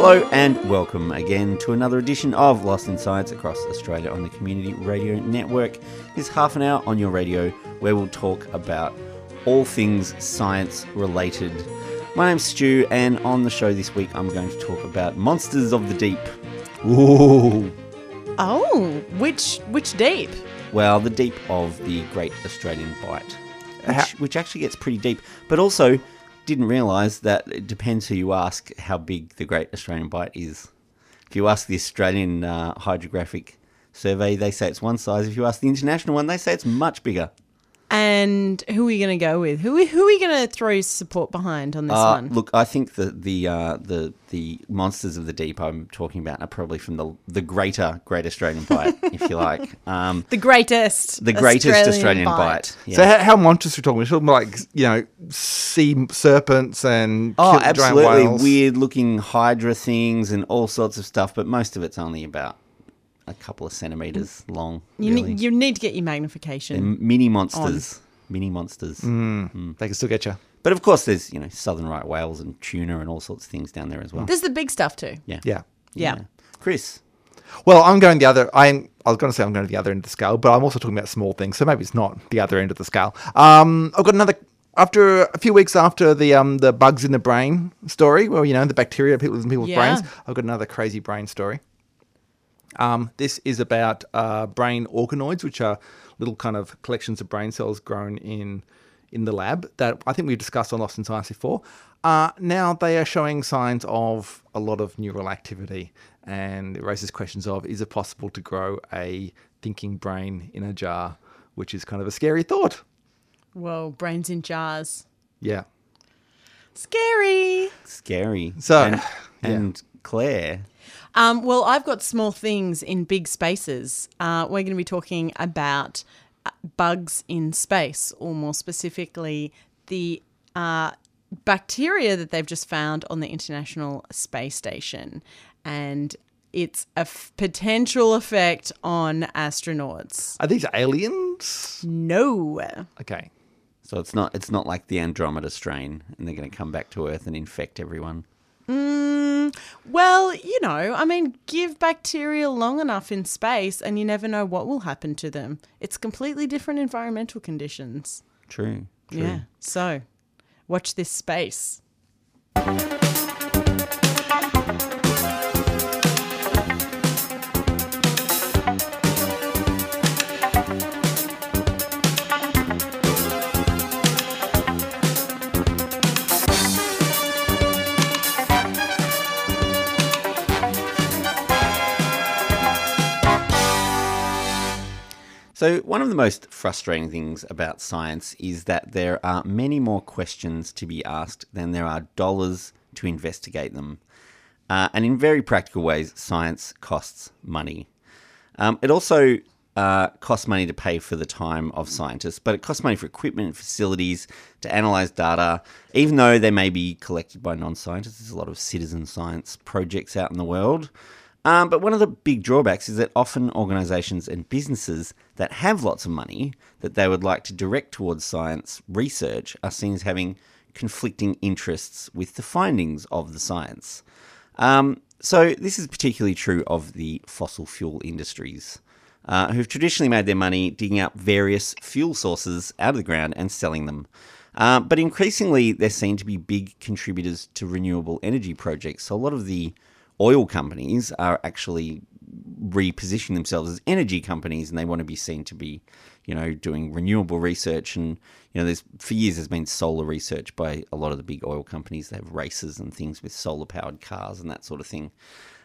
Hello and welcome again to another edition of Lost in Science across Australia on the Community Radio Network. This half an hour on your radio where we'll talk about all things science related. My name's Stu, and on the show this week, I'm going to talk about monsters of the deep. Ooh. Oh, which which deep? Well, the deep of the Great Australian Bight, which, which actually gets pretty deep, but also didn't realise that it depends who you ask how big the Great Australian Bight is. If you ask the Australian uh, Hydrographic Survey, they say it's one size. If you ask the international one, they say it's much bigger. And who are we going to go with? Who who are we going to throw support behind on this Uh, one? look, I think the the uh, the the monsters of the deep I'm talking about are probably from the the greater Great Australian Bight, if you like. Um, the greatest, the greatest Australian, bite. Yeah. So how, how monstrous are we talking? We're talking like you know sea serpents and Oh, absolutely whales. weird looking Hydra things and all sorts of stuff, but most of it's only about a couple of centimeters long. You really. need you need to get your magnification. They're mini monsters, mini monsters. Mm. They can still get you. But of course, there's you know southern right whales and tuna and all sorts of things down there as well. There's the big stuff too. Yeah, Yeah. Yeah. Chris, Well, I'm going the other. I'm. I was going to say I'm going to the other end of the scale, but I'm also talking about small things, so maybe it's not the other end of the scale. Um, I've got another. After a few weeks after the um the bugs in the brain story, well, you know the bacteria people in people's Yeah. brains, I've got another crazy brain story. Um, this is about uh, brain organoids, which are little kind of collections of brain cells grown in in the lab that I think we've discussed on Lost in Science before. Uh, now they are showing signs of a lot of neural activity, and it raises questions of: Is it possible to grow a thinking brain in a jar? Which is kind of a scary thought. Well, brains in jars. Yeah. Scary. scary. So, and, yeah. and Claire, Um, well, I've got small things in big spaces. Uh, we're going to be talking about uh, bugs in space, or more specifically, the uh, bacteria that they've just found on the International Space Station and its a f- potential effect on astronauts. Are these aliens? No. Okay. so it's not it's not like the Andromeda strain, and they're going to come back to Earth and infect everyone. Mm, well, you know, I mean, give bacteria long enough in space and you never know what will happen to them. It's completely different environmental conditions. True. True. Yeah. So, watch this space. So, one of the most frustrating things about science is that there are many more questions to be asked than there are dollars to investigate them. Uh, and in very practical ways, science costs money. Um, it also uh, costs money to pay for the time of scientists, but it costs money for equipment and facilities to analyze data, even though they may be collected by non scientists. There's a lot of citizen science projects out in the world. Um, but one of the big drawbacks is that often organizations and businesses that have lots of money that they would like to direct towards science research are seen as having conflicting interests with the findings of the science. Um, so, this is particularly true of the fossil fuel industries, uh, who've traditionally made their money digging up various fuel sources out of the ground and selling them. Uh, but increasingly, they're seen to be big contributors to renewable energy projects. So, a lot of the oil companies are actually repositioning themselves as energy companies and they want to be seen to be you know doing renewable research and you know there's for years there's been solar research by a lot of the big oil companies they have races and things with solar powered cars and that sort of thing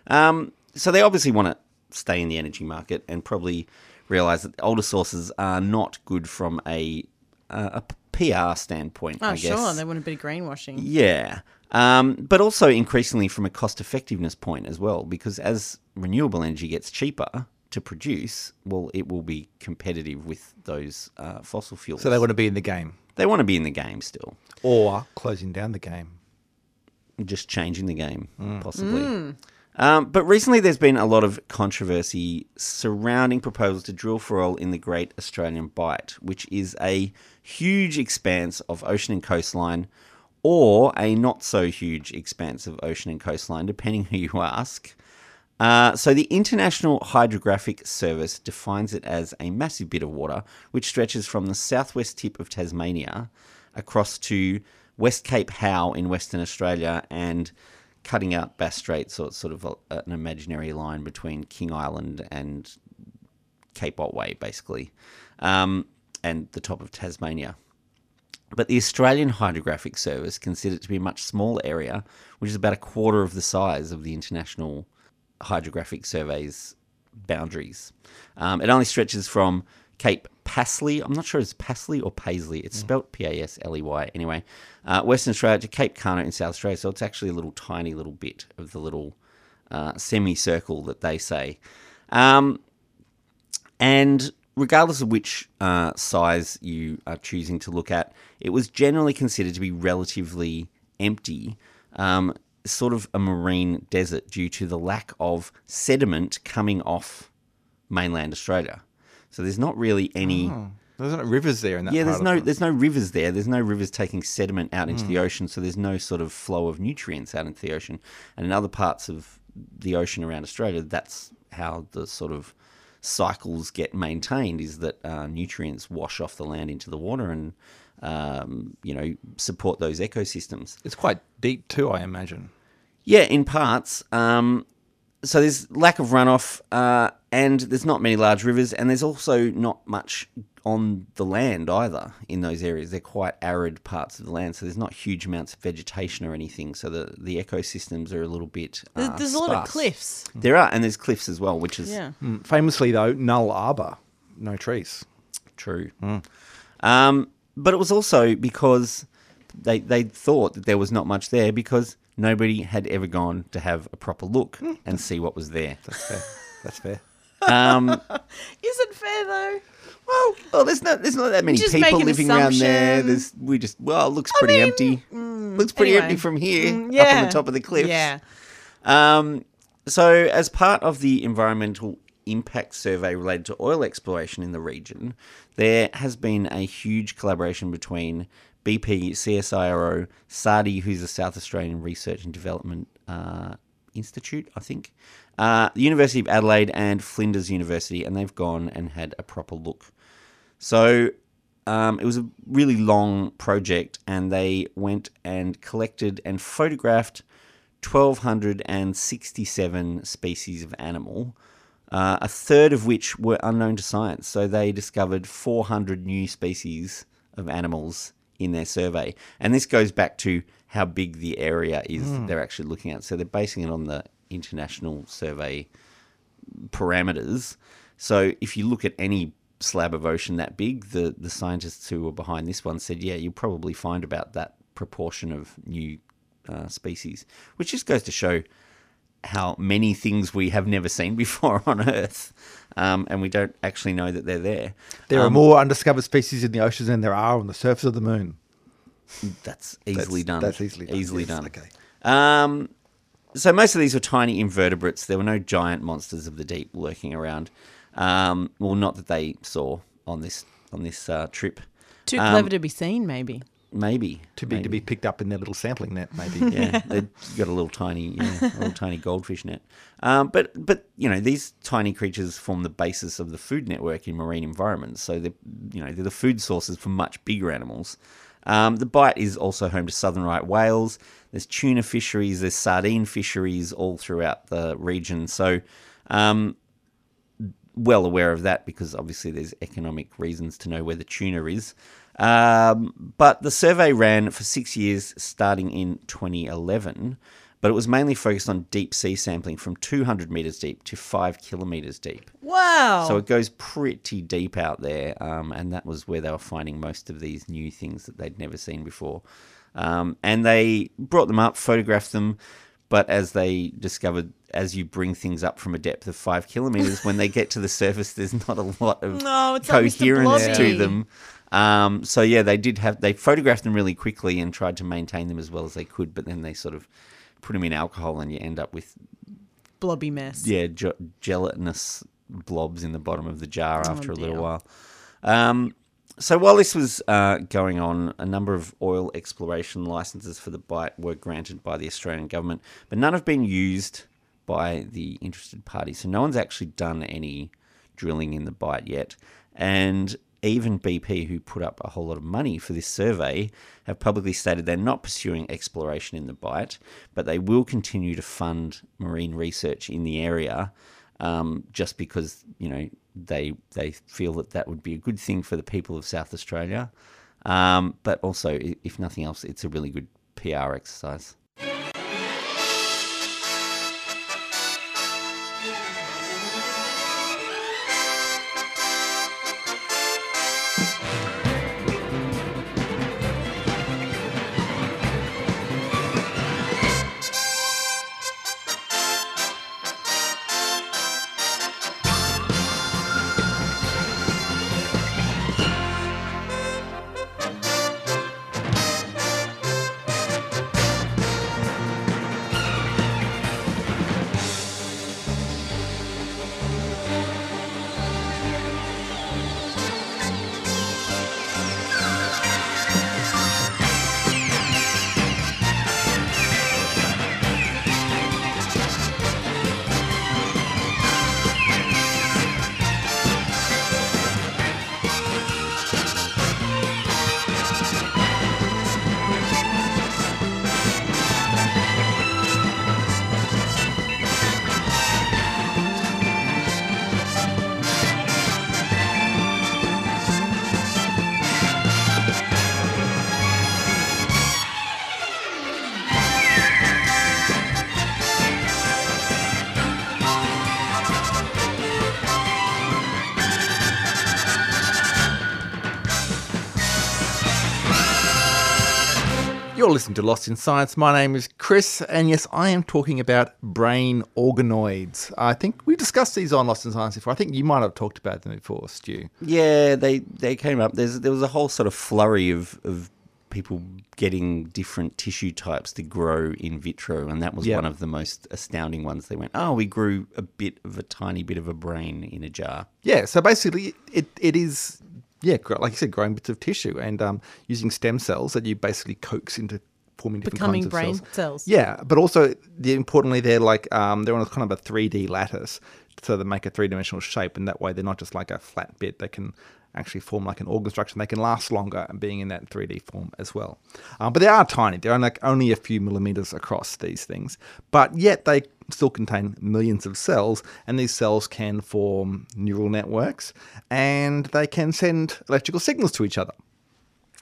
um, so they obviously want to stay in the energy market and probably realize that older sources are not good from a a PR standpoint Oh, I guess sure. They want a bit of greenwashing. yeah. Um, but also increasingly from a cost effectiveness point as well, because as renewable energy gets cheaper to produce, well, it will be competitive with those uh, fossil fuels. So they want to be in the game they want to be in the game still, or closing down the game. just changing the game, possibly. Um, but recently, there's been a lot of controversy surrounding proposals to drill for oil in the Great Australian Bight, which is a huge expanse of ocean and coastline or a not so huge expanse of ocean and coastline, depending who you ask. Uh, so, the International Hydrographic Service defines it as a massive bit of water which stretches from the southwest tip of Tasmania across to West Cape Howe in Western Australia and cutting out Bass Strait, so it's sort of a, an imaginary line between King Island and Cape Otway, basically, um, and the top of Tasmania. But the Australian Hydrographic Service considered it to be a much smaller area, which is about a quarter of the size of the International Hydrographic Survey's boundaries. Um, it only stretches from Cape Pasley, I'm not sure it's Pasley or Paisley. It's spelt P A S L E Y. Anyway, uh, Western Australia to Cape Carnot in South Australia. So it's actually a little tiny little bit of the little uh, semicircle that they say. Um, and regardless of which uh, size you are choosing to look at, it was generally considered to be relatively empty, um, sort of a marine desert due to the lack of sediment coming off mainland Australia. So there's not really any. There's no rivers there in that. Yeah, there's no there's no rivers there. There's no rivers taking sediment out into the ocean, so there's no sort of flow of nutrients out into the ocean. And in other parts of the ocean around Australia, that's how the sort of cycles get maintained is that uh, nutrients wash off the land into the water and um, you know support those ecosystems. It's quite deep too, I imagine. Yeah, in parts. Um, so there's lack of runoff, uh, and there's not many large rivers, and there's also not much on the land either in those areas. They're quite arid parts of the land, so there's not huge amounts of vegetation or anything. So the, the ecosystems are a little bit. There's, Uh, there's a lot of cliffs. There are, and there's cliffs as well, which is Yeah. Mm, Famously though, Nullarbor, no trees. True. Um, but it was also because they they thought that there was not much there because nobody had ever gone to have a proper look and see what was there. That's fair. That's fair. Um, Is it fair though? well, well, there's not there's not that many Just people make an living around there. assumption. There's we just well, it looks pretty mean, empty. looks pretty anyway. empty from here, up on Yeah. the top of the cliffs. Yeah. Um, so, as part of the environmental impact survey related to oil exploration in the region, there has been a huge collaboration between BP, CSIRO, SARDI, who's the South Australian Research and Development uh, Institute, I think, uh, the University of Adelaide, and Flinders University, and they've gone and had a proper look. So um, it was a really long project, and they went and collected and photographed 1,267 species of animal, uh, a third of which were unknown to science. So they discovered 400 new species of animals in their survey. And this goes back to how big the area is that they're actually looking at. So they're basing it on the international survey parameters. So if you look at any slab of ocean that big, the, the scientists who were behind this one said, yeah, you'll probably find about that proportion of new uh, species, which just goes to show how many things we have never seen before on Earth, um, and we don't actually know that they're there. There are Um, more undiscovered species in the oceans than there are on the surface of the moon. That's easily That's- done. that's easily done, Easily yes, done. okay. Um, so most of these were tiny invertebrates. There were no giant monsters of the deep lurking around. Um, well, not that they saw on this on this uh, trip. Too Um, clever to be seen, maybe. Maybe Too big to be picked up in their little sampling net, maybe. yeah, they've got a little tiny, yeah, a little tiny goldfish net. Um, but but you know these tiny creatures form the basis of the food network in marine environments. So they you know they're the food sources for much bigger animals. Um, the Bight is also home to southern right whales. There's tuna fisheries. There's sardine fisheries all throughout the region. So um, well aware of that because obviously there's economic reasons to know where the tuna is. Um, but the survey ran for six years starting in 2011, but it was mainly focused on deep sea sampling from 200 meters deep to five kilometers deep. Wow. So it goes pretty deep out there, um, and that was where they were finding most of these new things that they'd never seen before. Um, and they brought them up, photographed them, but as they discovered, as you bring things up from a depth of five kilometers, when they get to the surface, there's not a lot of No, coherence to them. Um, so yeah, they did have they photographed them really quickly and tried to maintain them as well as they could, but then they sort of put them in alcohol, and you end up with Blobby mess. yeah, ge- gelatinous blobs in the bottom of the jar after a little while. Um, so while this was uh, going on, a number of oil exploration licenses for the Bight were granted by the Australian government, but none have been used by the interested parties. So no one's actually done any drilling in the Bight yet. And even BP, who put up a whole lot of money for this survey, have publicly stated they're not pursuing exploration in the Bight, but they will continue to fund marine research in the area um, just because you know they they feel that that would be a good thing for the people of South Australia. Um, but also, if nothing else, it's a really good PR exercise. Listening to Lost in Science. My name is Chris, and yes, I am talking about brain organoids. I think we discussed these on Lost in Science before. I think you might have talked about them before, Stu. Yeah, they they came up. There's there was a whole sort of flurry of of people getting different tissue types to grow in vitro, and that was Yeah. one of the most astounding ones. They went, "Oh, we grew a bit of a tiny bit of a brain in a jar." Yeah, so basically, it, it is, yeah, like you said, growing bits of tissue and um, using stem cells that you basically coax into forming different Becoming kinds of brain cells. cells. Yeah, but also, the, importantly, they're like, um, they're on a kind of a 3D lattice, so they make a three dimensional shape, and that way they're not just like a flat bit, they can actually form like an organ structure, and they can last longer and being in that 3D form as well. Um, but they are tiny, they're only, like only a few millimeters across these things, but yet they still contain millions of cells, and these cells can form neural networks, and they can send electrical signals to each other.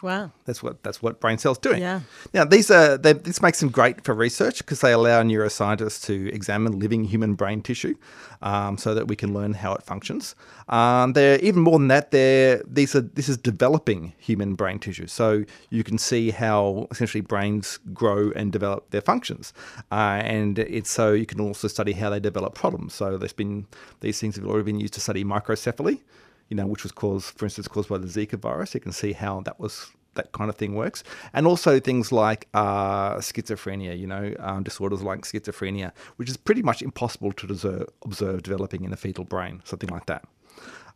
Wow. That's what that's what brain cells doing. Yeah. Now these are they, this makes them great for research because they allow neuroscientists to examine living human brain tissue, um, so that we can learn how it functions. Um, they're even more than that. They're these are this is developing human brain tissue, so you can see how essentially brains grow and develop their functions, uh, and it's so you can also study how they develop problems. So there's been these things have already been used to study microcephaly you know, which was caused, for instance, caused by the Zika virus. You can see how that was that kind of thing works, and also things like uh, schizophrenia. You know, um, disorders like schizophrenia, which is pretty much impossible to deserve, observe developing in a fetal brain, something like that.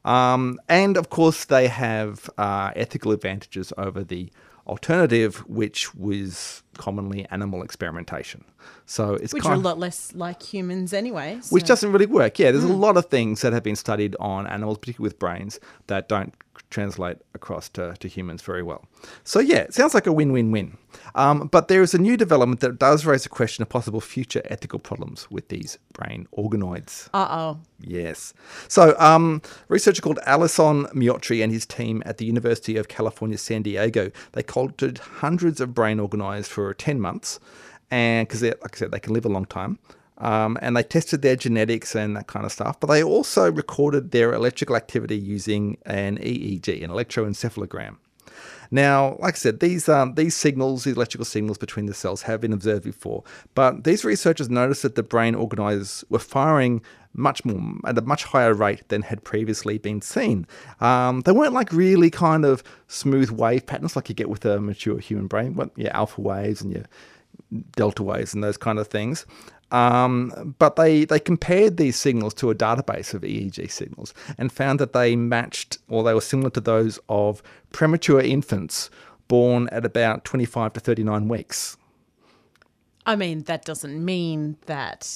Um, and of course, they have uh, ethical advantages over the alternative, which was commonly animal experimentation. So it's Which kind are a lot less like humans anyway. which doesn't really work. Yeah, there's Hmm. a lot of things that have been studied on animals, particularly with brains, that don't translate across to, to humans very well. So yeah, it sounds like a win-win-win. Um, but there is a new development that does raise a question of possible future ethical problems with these brain organoids. Uh-oh. Yes. So, um, researcher called Alysson Muotri and his team at the University of California, San Diego, they cultured hundreds of brain organoids for 10 months. And because, like I said, they can live a long time. Um, and they tested their genetics and that kind of stuff. But they also recorded their electrical activity using an EEG, an electroencephalogram. Now, like I said, these um, these signals, these electrical signals between the cells, have been observed before. But these researchers noticed that the brain organoids were firing much more at a much higher rate than had previously been seen. Um, they weren't like really kind of smooth wave patterns like you get with a mature human brain. What your alpha waves and your delta waves and those kind of things. Um, but they, they compared these signals to a database of EEG signals and found that they matched or they were similar to those of premature infants born at about 25 to 39 weeks. I mean, that doesn't mean that.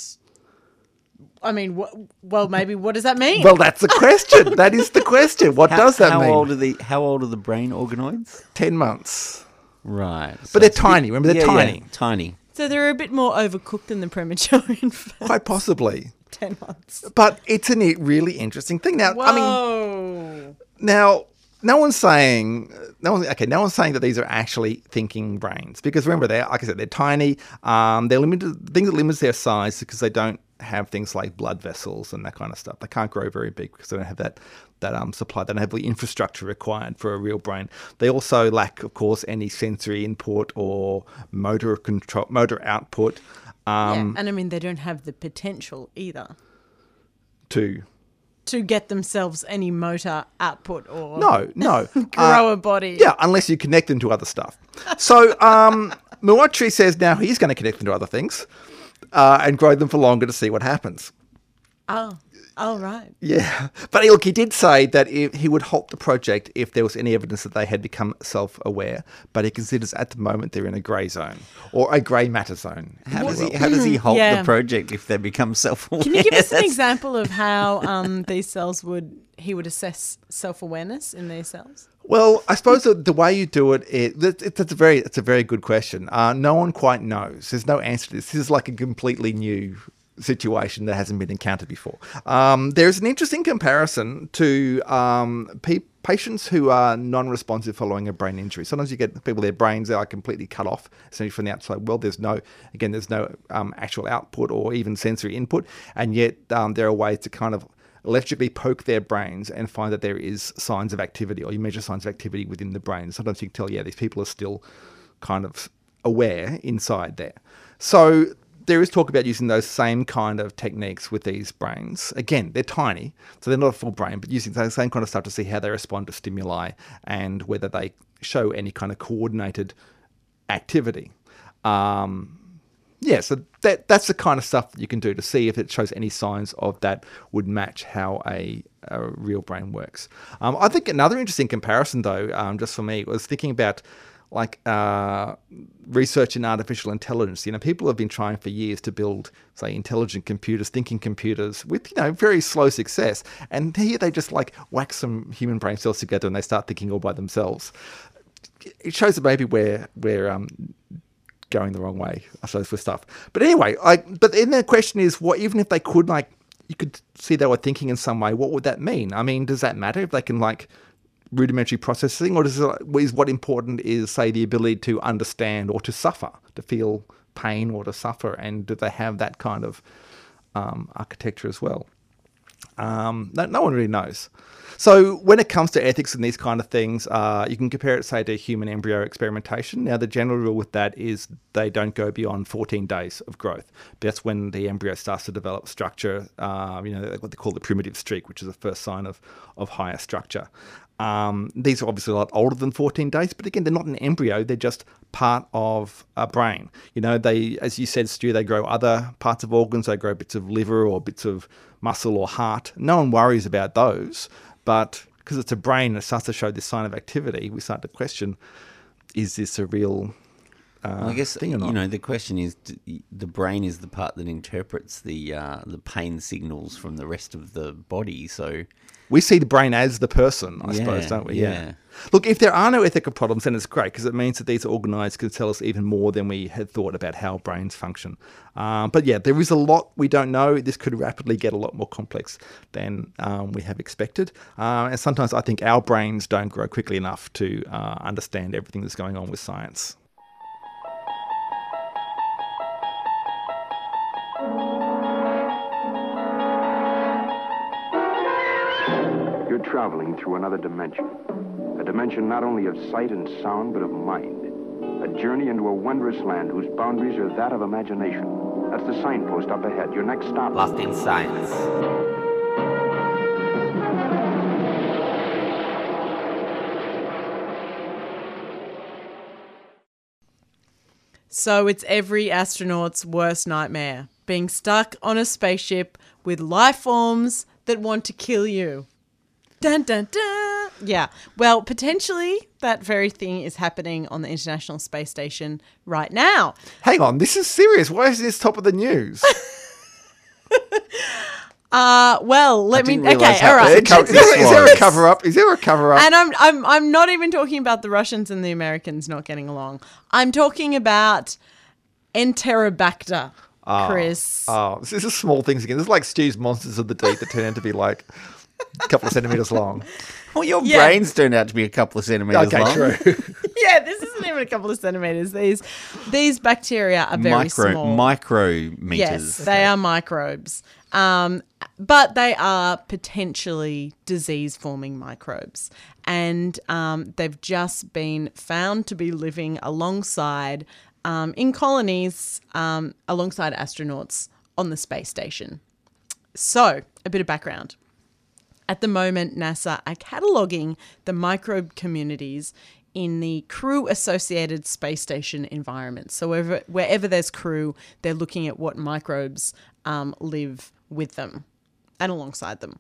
I mean, wh- well, maybe what does that mean? Well, that's the question. that is the question. What How, does that how mean? Old are the, how old are the brain organoids? 10 months. Right. But they're tiny. Remember, they're Yeah, yeah, tiny. So they're a bit more overcooked than the premature infant. Quite possibly. Ten months. But it's a neat, really interesting thing. Now, I mean, Now, no one's saying no one. Okay, no one's saying that these are actually thinking brains because remember, they're like I said, they're tiny. Um, they're limited. The thing that limits their size because they don't have things like blood vessels and that kind of stuff. They can't grow very big because they don't have that that um supply. They don't have the infrastructure required for a real brain. They also lack, of course, any sensory input or motor control, motor output. Um, yeah, and I mean, they don't have the potential either to to get themselves any motor output or no, no grow Uh, a body. Yeah, unless you connect them to other stuff. So um, says now he's going to connect them to other things uh, and grow them for longer to see what happens. Oh, oh, right. Yeah, but look, he did say that he would halt the project if there was any evidence that they had become self-aware. But he considers at the moment they're in a grey zone or a grey matter zone. How does he? How does he halt Yeah. the project if they become self-aware? Can you give us an example of how um, these cells would he would assess self awareness in these cells? Well, I suppose the, the way you do it, it, it, it that's a very it's a very good question. Uh, no one quite knows. There's no answer to this. This is like a completely new situation that hasn't been encountered before. Um, there's an interesting comparison to um, pe- patients who are non-responsive following a brain injury. Sometimes you get people their brains are completely cut off essentially from the outside world. There's no again there's no um, actual output or even sensory input, and yet um, there are ways to kind of electrically poke their brains and find that there is signs of activity or you measure signs of activity within the brain. Sometimes you can tell, yeah, these people are still kind of aware inside there. So there is talk about using those same kind of techniques with these brains. Again, they're tiny, so they're not a full brain, but using the same kind of stuff to see how they respond to stimuli and whether they show any kind of coordinated activity. Um, yeah, so that that's the kind of stuff that you can do to see if it shows any signs of that would match how a, a real brain works. Um, I think another interesting comparison, though, um, just for me, was thinking about like uh, research in artificial intelligence. You know, people have been trying for years to build, say, intelligent computers, thinking computers, with you know very slow success. And here they just like whack some human brain cells together and they start thinking all by themselves. It shows that maybe we're we're um, going the wrong way, I suppose, with stuff. But anyway, I but then the question is, what even if they could like, you could see they were thinking in some way, what would that mean? I mean, does that matter if they can like rudimentary processing, or is what important is say the ability to understand or to suffer, to feel pain or to suffer, and do they have that kind of um, architecture as well? Um, no, no one really knows. So when it comes to ethics and these kind of things, uh, you can compare it, say, to human embryo experimentation. Now, the general rule with that is they don't go beyond 14 days of growth. That's when the embryo starts to develop structure. Uh, you know, what they call the primitive streak, which is the first sign of of higher structure. Um, these are obviously a lot older than 14 days, but again, they're not an embryo. They're just part of a brain. You know, they, as you said, Stu, they grow other parts of organs. They grow bits of liver or bits of muscle or heart. No one worries about those, but because it's a brain and it starts to show this sign of activity, we start to question: Is this a real uh, Well, I guess thing or not? you know the question is the brain is the part that interprets the uh, the pain signals from the rest of the body. So We see the brain as the person, I Yeah, suppose, don't we? yeah. Look, if there are no ethical problems, then it's great because it means that these organoids can tell us even more than we had thought about how brains function. Um, but yeah, there is a lot we don't know. This could rapidly get a lot more complex than um, we have expected. Uh, and sometimes I think our brains don't grow quickly enough to uh, understand everything that's going on with science. You're traveling through another dimension. A dimension not only of sight and sound, but of mind. A journey into a wondrous land whose boundaries are that of imagination. That's the signpost up ahead. Your next stop. Lost in Science. So it's every astronaut's worst nightmare being stuck on a spaceship with life forms that want to kill you. Dun dun dun. Yeah. Well, potentially that very thing is happening on the International Space Station right now. Hang on, this is serious. Why is this top of the news? Uh, well, let me. didn't realise Okay, how all right. is, there, is there a cover up? Is there a cover up? And I'm I'm I'm not even talking about the Russians and the Americans not getting along. I'm talking about Enterobacter, Chris. Oh, this is small things again. This is like Stu's monsters of the deep that turn out to be like a couple of centimeters long. Well, your Yeah. brains turned out to be a couple of centimeters Okay, long. true. yeah, this isn't even a couple of centimeters. These these bacteria are very Micro small. micrometers. Yes, they are microbes. Um, but they are potentially disease forming microbes. And um, they've just been found to be living alongside, um, in colonies, um, alongside astronauts on the space station. So, a bit of background. At the moment, NASA are cataloguing the microbe communities in the crew associated space station environment. So, wherever, wherever there's crew, they're looking at what microbes um, live with them and alongside them.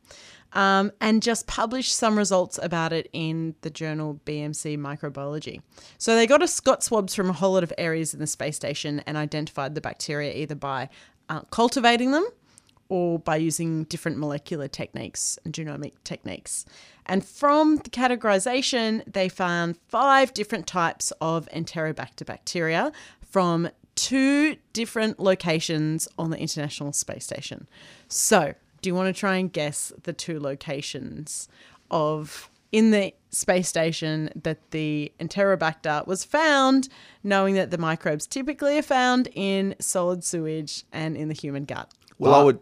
Um, and just published some results about it in the journal BMC Microbiology. So they got a got swabs from a whole lot of areas in the space station and identified the bacteria either by uh, cultivating them or by using different molecular techniques and genomic techniques. And from the categorization, they found five different types of Enterobacter bacteria from two different locations on the International Space Station. So, do you want to try and guess the two locations of in the space station that the Enterobacter was found, knowing that the microbes typically are found in solid sewage and in the human gut? Well, I would.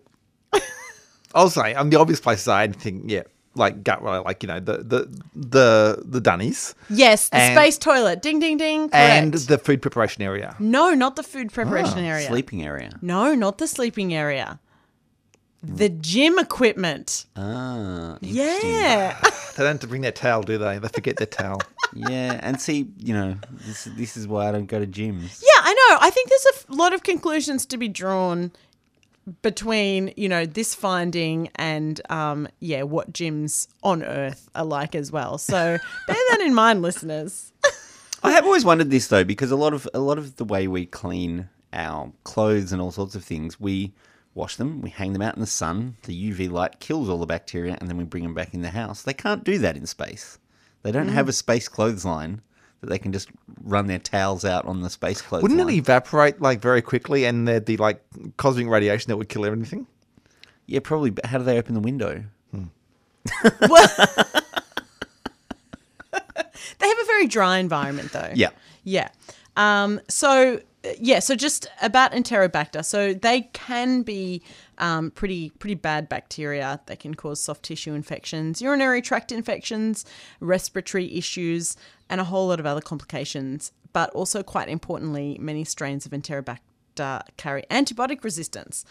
I'll say, um, the obvious place places are anything, yeah, like gut, right, like you know the the the the dunnies Yes, the And- space toilet. Ding, ding, ding. Correct. and the food preparation area. no, not the food preparation area. Sleeping area. No, not the sleeping area. The gym equipment. Ah, interesting. Yeah. They don't have to bring their towel, do they? They forget their towel. Yeah, and see, you know, this this is why I don't go to gyms. yeah, I know. I think there's a f- lot of conclusions to be drawn between, you know, this finding and, um, yeah, what gyms on Earth are like as well. So bear that in mind, listeners. I have always wondered this though, because a lot of a lot of the way we clean our clothes and all sorts of things, we wash them, we hang them out in the sun. The UV light kills all the bacteria, and then we bring them back in the house. They can't do that in space. They don't have a space clothesline that they can just run their towels out on the space clothesline. Wouldn't it evaporate like very quickly, and there'd be like cosmic radiation that would kill everything? Yeah, probably. But how do they open the window? They have a very dry environment, though. Yeah. Yeah. Um, so uh, yeah, so just about Enterobacter. So they can be um, pretty pretty bad bacteria. They can cause soft tissue infections, urinary tract infections, respiratory issues, and a whole lot of other complications. But also, quite importantly, many strains of Enterobacter carry antibiotic resistance.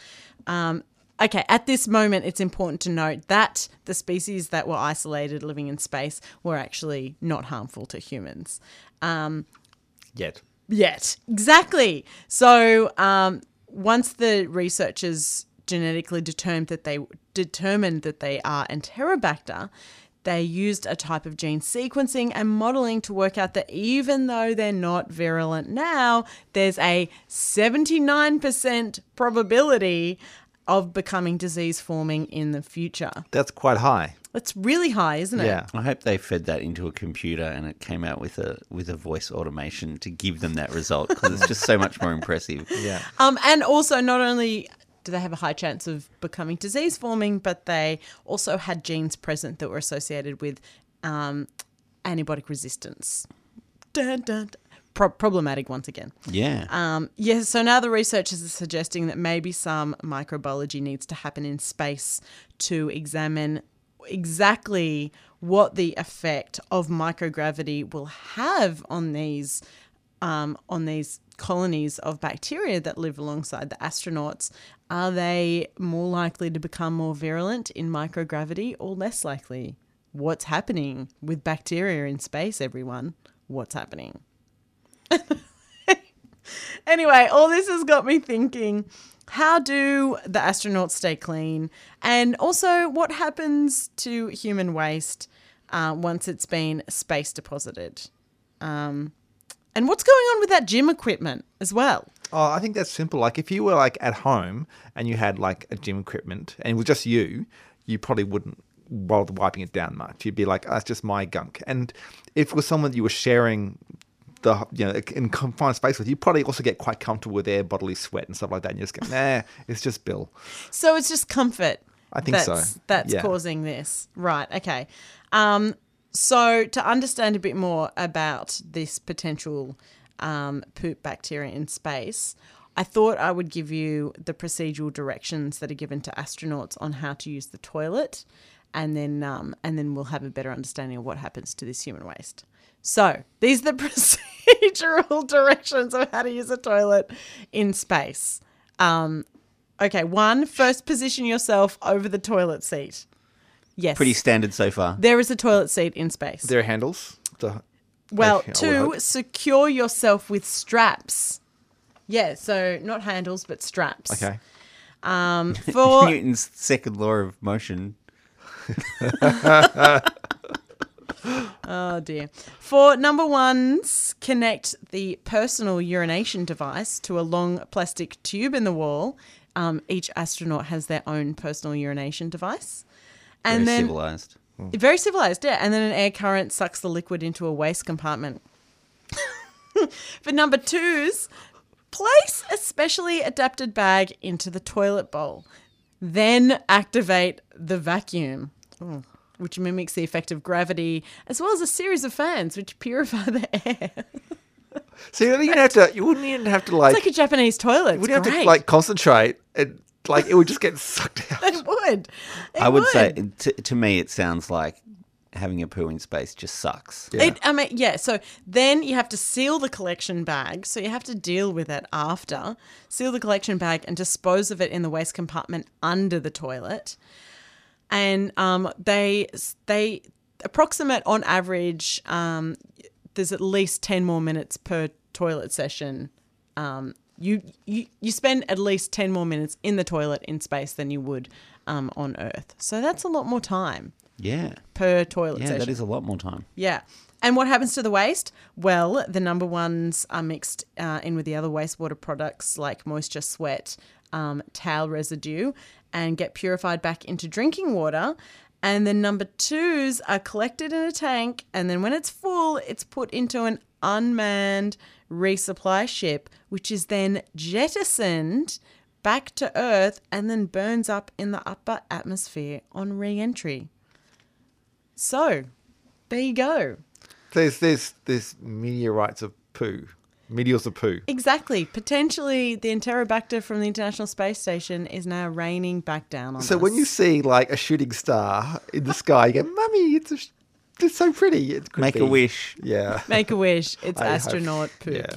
Um, Okay, at this moment, it's important to note that the species that were isolated living in space were actually not harmful to humans. Um, Yet. Yet. Exactly. So um, once the researchers genetically determined that they determined that they are Enterobacter, they used a type of gene sequencing and modeling to work out that even though they're not virulent now, there's a 79% probability of becoming disease forming in the future. That's quite high. That's really high, isn't it? Yeah. I hope they fed that into a computer and it came out with a with a voice automation to give them that result because it's just so much more impressive. Yeah. Um, and also, not only do they have a high chance of becoming disease forming, but they also had genes present that were associated with um, antibiotic resistance. Dun, dun, dun. Pro- problematic once again. Yeah. Um, yeah, so now the researchers are suggesting that maybe some microbiology needs to happen in space to examine exactly what the effect of microgravity will have on these um, on these colonies of bacteria that live alongside the astronauts. Are they more likely to become more virulent in microgravity or less likely? What's happening with bacteria in space, everyone? What's happening? anyway, all this has got me thinking how do the astronauts stay clean? And also, what happens to human waste uh, once it's been space deposited? Um, and what's going on with that gym equipment as well? Oh, I think that's simple. Like if you were like at home and you had like a gym equipment and it was just you, you probably wouldn't bother wiping it down much. You'd be like, oh, that's just my gunk. And if it was someone that you were sharing the you know in confined space with, you probably also get quite comfortable with their bodily sweat and stuff like that. And you're just go, nah, it's just Bill. So it's just comfort. I think so. that's, That's Yeah. causing this. Right. Okay. Um, so to understand a bit more about this potential um, poop bacteria in space, I thought I would give you the procedural directions that are given to astronauts on how to use the toilet, and then um, and then we'll have a better understanding of what happens to this human waste. So these are the procedural directions of how to use a toilet in space. Um, okay, one, first position yourself over the toilet seat. Yes. Pretty standard so far. There is a toilet seat in space. There are handles. The, well, I would two, secure yourself with straps. Yeah, so not handles but straps. okay. Um, for Newton's second law of motion. oh dear. For number ones, connect the personal urination device to a long plastic tube in the wall. Um, each astronaut has their own personal urination device, Very and then civilized. Mm. Very civilized, yeah. And then an air current sucks the liquid into a waste compartment. For number twos, place a specially adapted bag into the toilet bowl. Then activate the vacuum, oh, which mimics the effect of gravity, as well as a series of fans which purify the air. So you wouldn't even have to. You wouldn't even have to like. It's like a Japanese toilet. you It's wouldn't have to like concentrate. It like it would just get sucked out. it would. It I would, say, to, to me, it sounds like having a poo in space just sucks. Yeah. It, I mean, yeah. So then you have to seal the collection bag. So you have to deal with it after. Seal the collection bag and dispose of it in the waste compartment under the toilet. And um, they they approximate on average. Um, there's at least ten more minutes per toilet session. Um, you, you you spend at least ten more minutes in the toilet in space than you would um, on Earth. So that's a lot more time Yeah. per toilet Yeah, session. that is a lot more time. Yeah. And what happens to the waste? Well, the number ones are mixed uh, in with the other wastewater products like moisture, sweat, um, towel residue, and get purified back into drinking water. And then number twos are collected in a tank, and then when it's full, it's put into an unmanned resupply ship, which is then jettisoned back to Earth and then burns up in the upper atmosphere on re entry. So, there you go. There's there's there's meteorites of poo, meteors of poo. Exactly. Potentially, the Enterobacter from the International Space Station is now raining back down on So us. when you see like a shooting star in the sky, you go, "Mummy, it's a sh- it's so pretty." It Make be. a wish. Yeah. make a wish, it's I hope- astronaut poop. Yeah.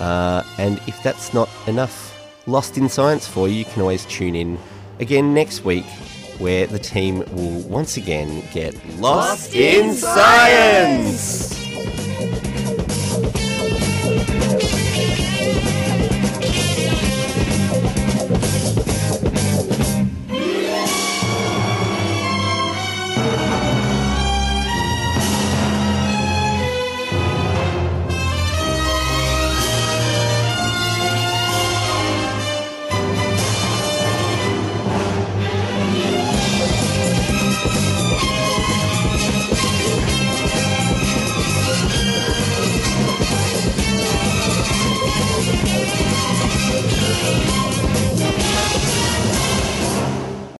Uh, and if that's not enough Lost in Science for you, you can always tune in again next week where the team will once again get lost in science.